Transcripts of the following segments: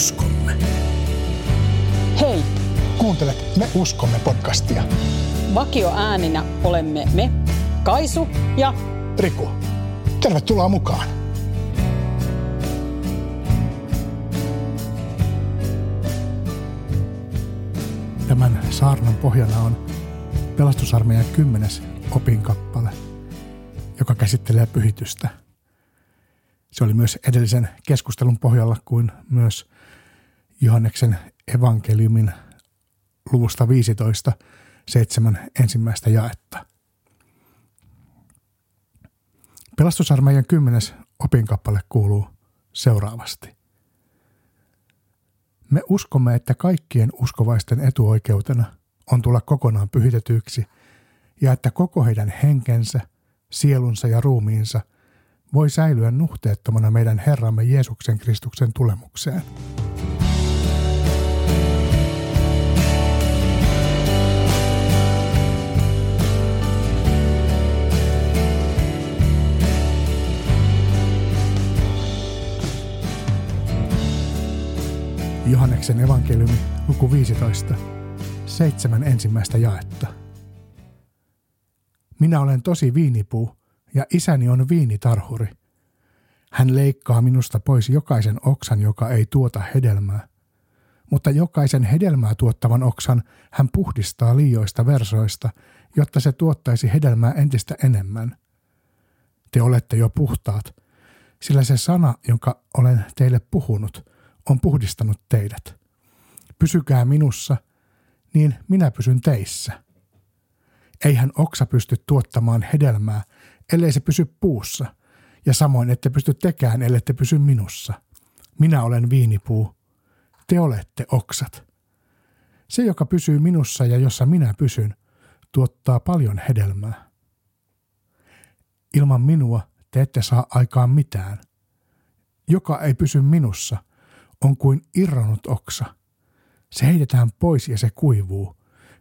uskomme. Hei, Kuuntelet Me uskomme podcastia. vakio ääninä olemme me, Kaisu ja Riku, tervetuloa mukaan. Tämän saarnan pohjana on pelastusarmeijan kymmenes opinkappale, joka käsittelee pyhitystä. Se oli myös edellisen keskustelun pohjalla kuin myös Johanneksen evankeliumin luvusta 15, seitsemän ensimmäistä jaetta. Pelastusarmeijan kymmenes opinkappale kuuluu seuraavasti. Me uskomme, että kaikkien uskovaisten etuoikeutena on tulla kokonaan pyhitetyiksi ja että koko heidän henkensä, sielunsa ja ruumiinsa voi säilyä nuhteettomana meidän Herramme Jeesuksen Kristuksen tulemukseen. Johanneksen evankeliumi luku 15, seitsemän ensimmäistä jaetta. Minä olen tosi viinipuu ja isäni on viinitarhuri. Hän leikkaa minusta pois jokaisen oksan, joka ei tuota hedelmää. Mutta jokaisen hedelmää tuottavan oksan hän puhdistaa liioista versoista, jotta se tuottaisi hedelmää entistä enemmän. Te olette jo puhtaat, sillä se sana, jonka olen teille puhunut, on puhdistanut teidät. Pysykää minussa, niin minä pysyn teissä. Eihän oksa pysty tuottamaan hedelmää, ellei se pysy puussa, ja samoin ette pysty tekään, ellette pysy minussa. Minä olen viinipuu, te olette oksat. Se, joka pysyy minussa ja jossa minä pysyn, tuottaa paljon hedelmää. Ilman minua te ette saa aikaan mitään. Joka ei pysy minussa – on kuin irronnut oksa. Se heitetään pois ja se kuivuu.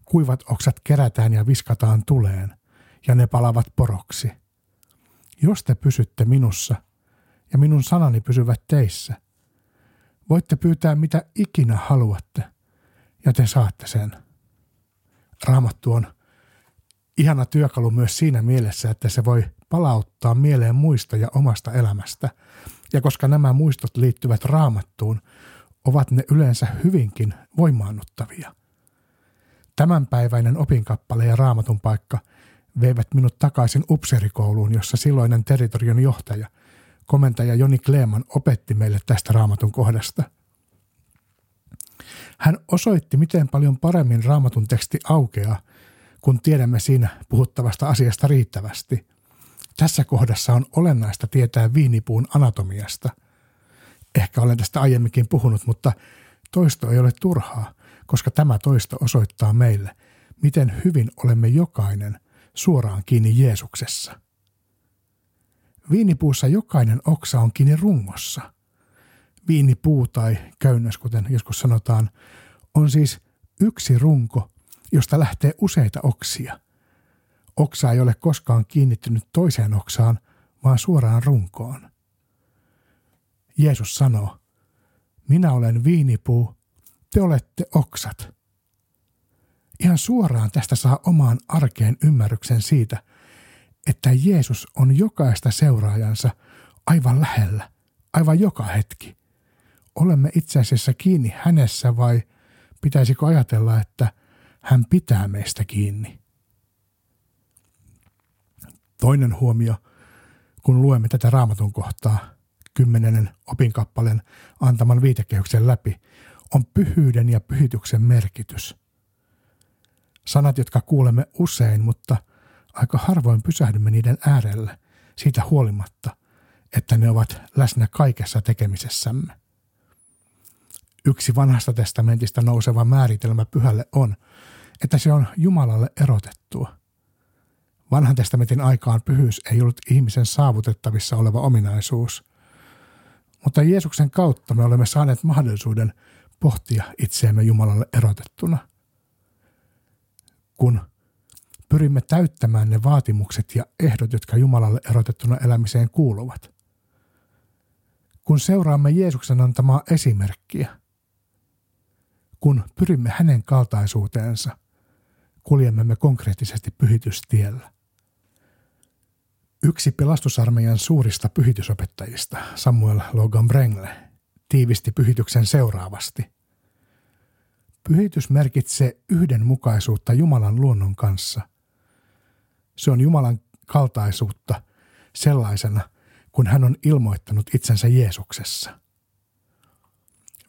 Kuivat oksat kerätään ja viskataan tuleen, ja ne palavat poroksi. Jos te pysytte minussa, ja minun sanani pysyvät teissä, voitte pyytää mitä ikinä haluatte, ja te saatte sen. Raamattu on ihana työkalu myös siinä mielessä, että se voi palauttaa mieleen muistoja omasta elämästä – ja koska nämä muistot liittyvät raamattuun, ovat ne yleensä hyvinkin voimaannuttavia. Tämänpäiväinen opinkappale ja raamatun paikka veivät minut takaisin upserikouluun, jossa silloinen territorion johtaja, komentaja Joni Kleeman opetti meille tästä raamatun kohdasta. Hän osoitti, miten paljon paremmin raamatun teksti aukeaa, kun tiedämme siinä puhuttavasta asiasta riittävästi – tässä kohdassa on olennaista tietää viinipuun anatomiasta. Ehkä olen tästä aiemminkin puhunut, mutta toisto ei ole turhaa, koska tämä toisto osoittaa meille, miten hyvin olemme jokainen suoraan kiinni Jeesuksessa. Viinipuussa jokainen oksa on kiinni rungossa. Viinipuu tai köynnös, kuten joskus sanotaan, on siis yksi runko, josta lähtee useita oksia – Oksa ei ole koskaan kiinnittynyt toiseen oksaan, vaan suoraan runkoon. Jeesus sanoo, minä olen viinipuu, te olette oksat. Ihan suoraan tästä saa omaan arkeen ymmärryksen siitä, että Jeesus on jokaista seuraajansa aivan lähellä, aivan joka hetki. Olemme itse asiassa kiinni hänessä vai pitäisikö ajatella, että hän pitää meistä kiinni? Toinen huomio, kun luemme tätä raamatun kohtaa, kymmenennen opinkappaleen antaman viitekehyksen läpi, on pyhyyden ja pyhityksen merkitys. Sanat, jotka kuulemme usein, mutta aika harvoin pysähdymme niiden äärelle siitä huolimatta, että ne ovat läsnä kaikessa tekemisessämme. Yksi vanhasta testamentista nouseva määritelmä pyhälle on, että se on Jumalalle erotettua. Vanhan testamentin aikaan pyhyys ei ollut ihmisen saavutettavissa oleva ominaisuus. Mutta Jeesuksen kautta me olemme saaneet mahdollisuuden pohtia itseämme Jumalalle erotettuna. Kun pyrimme täyttämään ne vaatimukset ja ehdot, jotka Jumalalle erotettuna elämiseen kuuluvat. Kun seuraamme Jeesuksen antamaa esimerkkiä, kun pyrimme hänen kaltaisuuteensa, kuljemme me konkreettisesti pyhitystiellä. Yksi pelastusarmeijan suurista pyhitysopettajista, Samuel Logan Brengle, tiivisti pyhityksen seuraavasti. Pyhitys merkitsee yhdenmukaisuutta Jumalan luonnon kanssa. Se on Jumalan kaltaisuutta sellaisena, kun hän on ilmoittanut itsensä Jeesuksessa.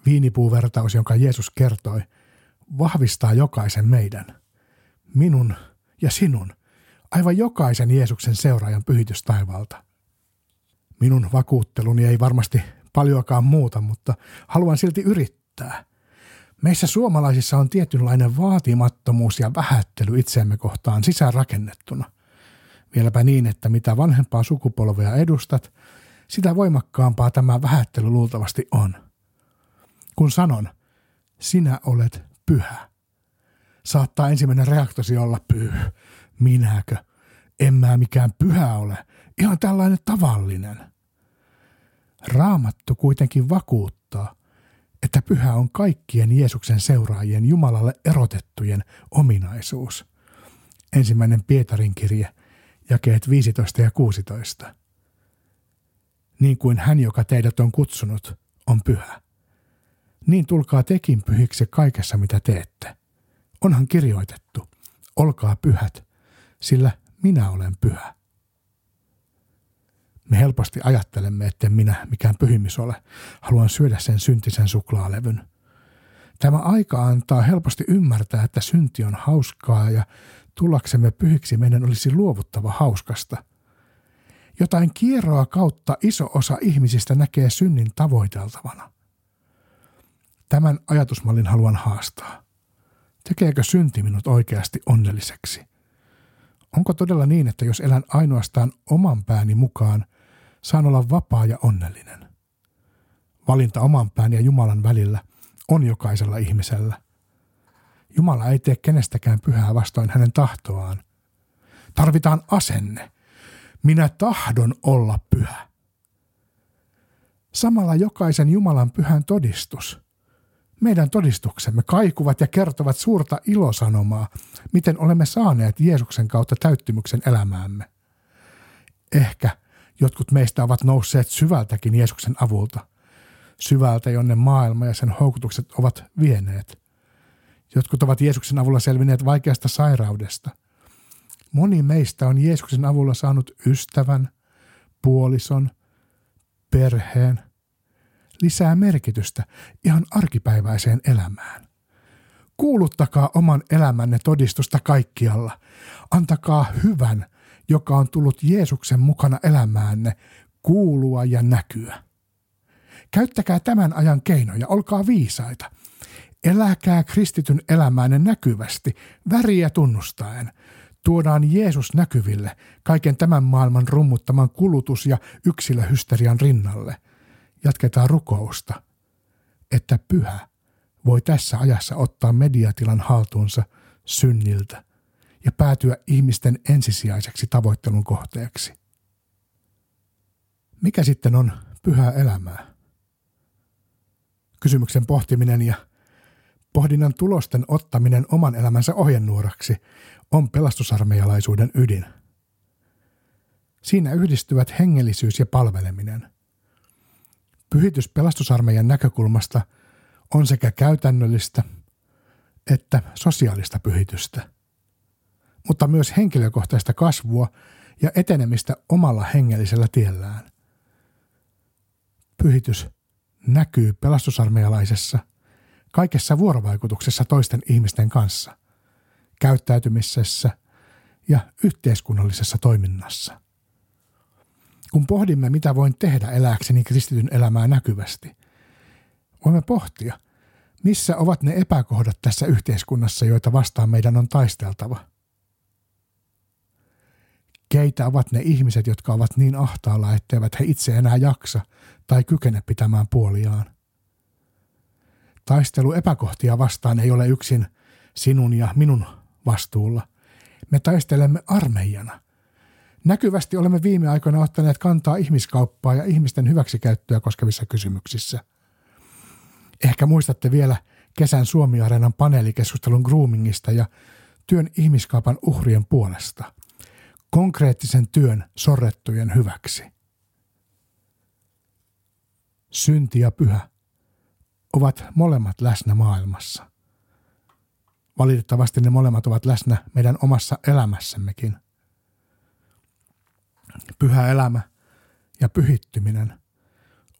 Viinipuuvertaus, jonka Jeesus kertoi, vahvistaa jokaisen meidän, minun ja sinun, aivan jokaisen Jeesuksen seuraajan pyhitys taivalta. Minun vakuutteluni ei varmasti paljoakaan muuta, mutta haluan silti yrittää. Meissä suomalaisissa on tietynlainen vaatimattomuus ja vähättely itseämme kohtaan sisäänrakennettuna. Vieläpä niin, että mitä vanhempaa sukupolvea edustat, sitä voimakkaampaa tämä vähättely luultavasti on. Kun sanon, sinä olet pyhä, saattaa ensimmäinen reaktosi olla pyh. Minäkö? En mä mikään pyhä ole. Ihan tällainen tavallinen. Raamattu kuitenkin vakuuttaa, että pyhä on kaikkien Jeesuksen seuraajien Jumalalle erotettujen ominaisuus. Ensimmäinen Pietarin kirje, jakeet 15 ja 16. Niin kuin hän, joka teidät on kutsunut, on pyhä. Niin tulkaa tekin pyhiksi kaikessa, mitä teette. Onhan kirjoitettu, olkaa pyhät, sillä minä olen pyhä. Me helposti ajattelemme, että minä mikään pyhimys ole. Haluan syödä sen syntisen suklaalevyn. Tämä aika antaa helposti ymmärtää, että synti on hauskaa ja tullaksemme pyhiksi meidän olisi luovuttava hauskasta. Jotain kierroa kautta iso osa ihmisistä näkee synnin tavoiteltavana. Tämän ajatusmallin haluan haastaa. Tekeekö synti minut oikeasti onnelliseksi? Onko todella niin, että jos elän ainoastaan oman pääni mukaan, saan olla vapaa ja onnellinen? Valinta oman pään ja Jumalan välillä on jokaisella ihmisellä. Jumala ei tee kenestäkään pyhää vastoin hänen tahtoaan. Tarvitaan asenne. Minä tahdon olla pyhä. Samalla jokaisen Jumalan pyhän todistus – meidän todistuksemme kaikuvat ja kertovat suurta ilosanomaa, miten olemme saaneet Jeesuksen kautta täyttymyksen elämäämme. Ehkä jotkut meistä ovat nousseet syvältäkin Jeesuksen avulta, syvältä, jonne maailma ja sen houkutukset ovat vieneet. Jotkut ovat Jeesuksen avulla selvinneet vaikeasta sairaudesta. Moni meistä on Jeesuksen avulla saanut ystävän, puolison, perheen – lisää merkitystä ihan arkipäiväiseen elämään. Kuuluttakaa oman elämänne todistusta kaikkialla. Antakaa hyvän, joka on tullut Jeesuksen mukana elämäänne, kuulua ja näkyä. Käyttäkää tämän ajan keinoja, olkaa viisaita. Eläkää kristityn elämäänne näkyvästi, väriä tunnustaen. Tuodaan Jeesus näkyville kaiken tämän maailman rummuttaman kulutus- ja yksilöhysterian rinnalle – jatketaan rukousta, että pyhä voi tässä ajassa ottaa mediatilan haltuunsa synniltä ja päätyä ihmisten ensisijaiseksi tavoittelun kohteeksi. Mikä sitten on pyhää elämää? Kysymyksen pohtiminen ja pohdinnan tulosten ottaminen oman elämänsä ohjenuoraksi on pelastusarmeijalaisuuden ydin. Siinä yhdistyvät hengellisyys ja palveleminen – Pyhitys pelastusarmeijan näkökulmasta on sekä käytännöllistä että sosiaalista pyhitystä, mutta myös henkilökohtaista kasvua ja etenemistä omalla hengellisellä tiellään. Pyhitys näkyy pelastusarmeijalaisessa kaikessa vuorovaikutuksessa toisten ihmisten kanssa, käyttäytymisessä ja yhteiskunnallisessa toiminnassa kun pohdimme, mitä voin tehdä elääkseni kristityn elämää näkyvästi, voimme pohtia, missä ovat ne epäkohdat tässä yhteiskunnassa, joita vastaan meidän on taisteltava. Keitä ovat ne ihmiset, jotka ovat niin ahtaalla, etteivät he itse enää jaksa tai kykene pitämään puoliaan? Taistelu epäkohtia vastaan ei ole yksin sinun ja minun vastuulla. Me taistelemme armeijana – Näkyvästi olemme viime aikoina ottaneet kantaa ihmiskauppaa ja ihmisten hyväksikäyttöä koskevissa kysymyksissä. Ehkä muistatte vielä kesän Suomi-areenan paneelikeskustelun groomingista ja työn ihmiskaupan uhrien puolesta. Konkreettisen työn sorrettujen hyväksi. Synti ja pyhä ovat molemmat läsnä maailmassa. Valitettavasti ne molemmat ovat läsnä meidän omassa elämässämmekin. Pyhä elämä ja pyhittyminen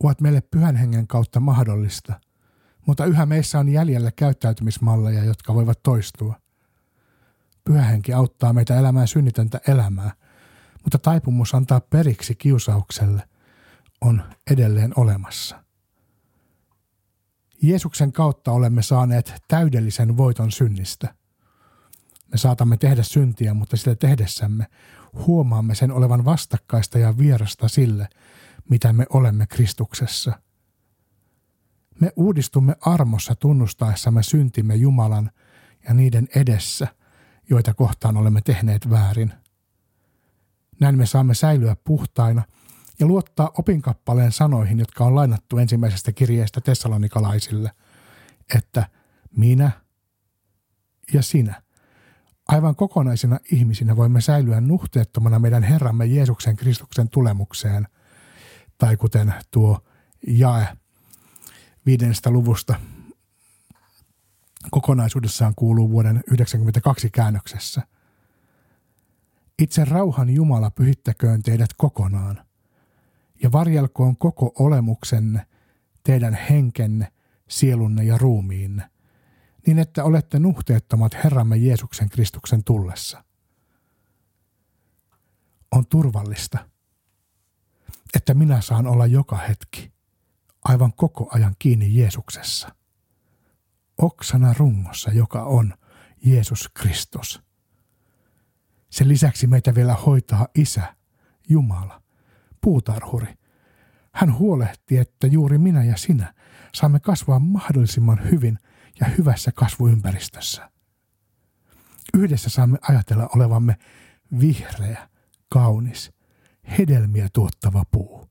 ovat meille pyhän hengen kautta mahdollista, mutta yhä meissä on jäljellä käyttäytymismalleja, jotka voivat toistua. Pyhä henki auttaa meitä elämään synnitöntä elämää, mutta taipumus antaa periksi kiusaukselle on edelleen olemassa. Jeesuksen kautta olemme saaneet täydellisen voiton synnistä. Me saatamme tehdä syntiä, mutta sitä tehdessämme huomaamme sen olevan vastakkaista ja vierasta sille, mitä me olemme Kristuksessa. Me uudistumme armossa tunnustaessamme syntimme Jumalan ja niiden edessä, joita kohtaan olemme tehneet väärin. Näin me saamme säilyä puhtaina – ja luottaa opinkappaleen sanoihin, jotka on lainattu ensimmäisestä kirjeestä tessalonikalaisille, että minä ja sinä, aivan kokonaisina ihmisinä voimme säilyä nuhteettomana meidän Herramme Jeesuksen Kristuksen tulemukseen, tai kuten tuo jae viidennestä luvusta kokonaisuudessaan kuuluu vuoden 1992 käännöksessä. Itse rauhan Jumala pyhittäköön teidät kokonaan – ja varjelkoon koko olemuksenne, teidän henkenne, sielunne ja ruumiinne, niin että olette nuhteettomat Herramme Jeesuksen Kristuksen tullessa. On turvallista, että minä saan olla joka hetki, aivan koko ajan kiinni Jeesuksessa. Oksana rungossa, joka on Jeesus Kristus. Sen lisäksi meitä vielä hoitaa Isä, Jumala, puutarhuri. Hän huolehti, että juuri minä ja sinä saamme kasvaa mahdollisimman hyvin ja hyvässä kasvuympäristössä. Yhdessä saamme ajatella olevamme vihreä, kaunis, hedelmiä tuottava puu.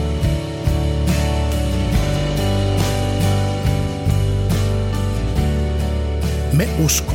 Me usko